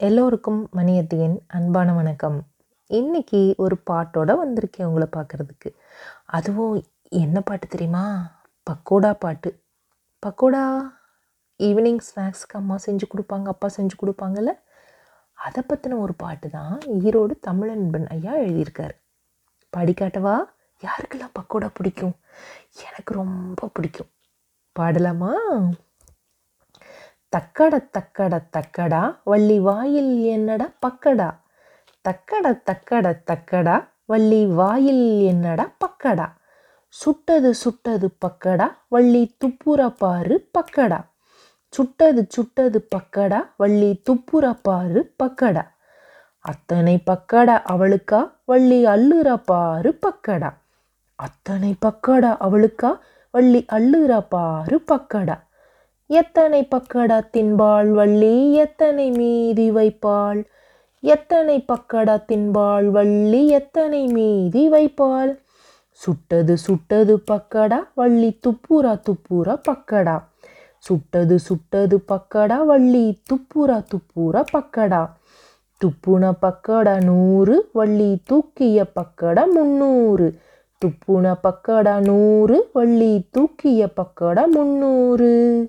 எல்லோருக்கும் மணியத்தியின் அன்பான வணக்கம். இன்னைக்கு ஒரு பாட்டோட வந்திருக்கேன் உங்களை பார்க்குறதுக்கு. அதுவும் என்ன பாட்டு தெரியுமா? பக்கோடா பாட்டு. பக்கோடா ஈவினிங் ஸ்நாக்ஸ்க்கு அம்மா செஞ்சு கொடுப்பாங்க அப்பா செஞ்சு கொடுப்பாங்கல்ல? அதை பற்றின ஒரு பாட்டு தான் ஈரோடு தமிழன்பன் ஐயா எழுதியிருக்கார். பாடிக்காட்டவா? யாருக்கெல்லாம் பக்கோடா பிடிக்கும்? எனக்கு ரொம்ப பிடிக்கும். பாடலாமா? தக்கட தக்கட தக்கடா வள்ளி வாயில் என்னடா பக்கடா? தக்கட தக்கட தக்கடா வள்ளி வாயில் என்னடா பக்கடா? சுட்டது சுட்டது பக்கடா வள்ளி துப்புர பாரு பக்கடா. சுட்டது சுட்டது பக்கடா வள்ளி துப்புர பாரு பக்கடா. அத்தனை பக்கடா அவளுக்கா வள்ளி அள்ளுற பாரு பக்கடா. அத்தனை பக்கடா அவளுக்கா வள்ளி அள்ளுற பாரு பக்கடா. எத்தனை பக்கடா தின்பாள் வள்ளி எத்தனை மீதி வைப்பாள்? எத்தனை பக்கடா தின்பாள் வள்ளி எத்தனை மீதி வைப்பாள்? சுட்டது சுட்டது பக்கடா வள்ளி துப்புரா துப்புரா பக்கடா. சுட்டது சுட்டது பக்கடா வள்ளி துப்புரா துப்புரா பக்கடா. துப்புன பக்கடா நூறு வள்ளி தூக்கிய பக்கடா முன்னூறு. துப்புன பக்கடா நூறு வள்ளி தூக்கிய பக்கடா முன்னூறு.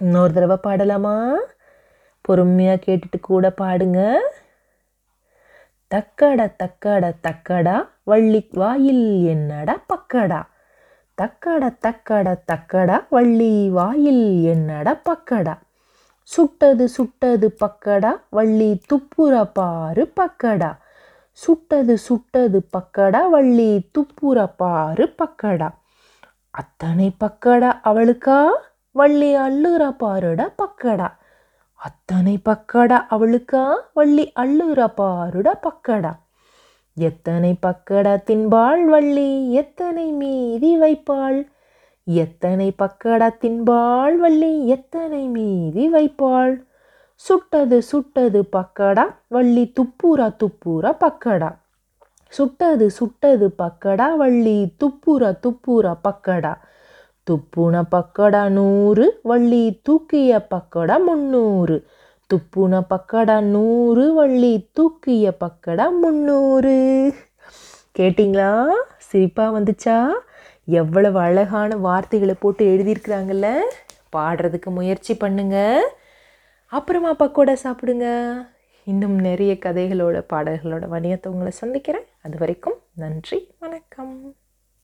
இன்னொரு தடவை பாடலாமா? பொறுமையாக கேட்டுட்டு கூட பாடுங்க. தக்கட தக்கட தக்கடா வள்ளி வாயில் என்னடா பக்கடா? தக்கட தக்கட தக்கடா வள்ளி வாயில் என்னடா பக்கடா? சுட்டது சுட்டது பக்கடா வள்ளி துப்புர பாரு பக்கடா. சுட்டது சுட்டது பக்கடா வள்ளி துப்புர பாரு பக்கடா. அத்தனை பக்கடா அவளுக்கா? வள்ளி அள்ளுறா பாருடா பக்கடா. அத்தனை பக்கடா அவளுக்கா? வள்ளி அள்ளுறா பாருடா பக்கடா. எத்தனை பக்கடா தின்பாள் வள்ளி? எத்தனை மீதி வைப்பாள்? எத்தனை பக்கடா தின்பாள் வள்ளி? எத்தனை மீதி வைப்பாள்? சுட்டது சுட்டது பக்கடா. வள்ளி துப்புரா துப்புரா பக்கடா. சுட்டது சுட்டது பக்கடா. வள்ளி துப்புரா துப்புரா பக்கடா. துப்புன பக்கடா நூறு வள்ளி தூக்கிய பக்கடா முன்னூறு. துப்புன பக்கடா நூறு வள்ளி தூக்கிய பக்கடா முந்நூறு கேட்டிங்களா? சிரிப்பாக வந்துச்சா? எவ்வளவு அழகான வார்த்தைகளை போட்டு எழுதியிருக்கிறாங்கல்ல? பாடுறதுக்கு முயற்சி பண்ணுங்க. அப்புறமா பக்கோடா சாப்பிடுங்க. இன்னும் நிறைய கதைகளோட பாடல்களோட வணிகத்தை உங்களை சந்திக்கிறேன். அது வரைக்கும் நன்றி வணக்கம்.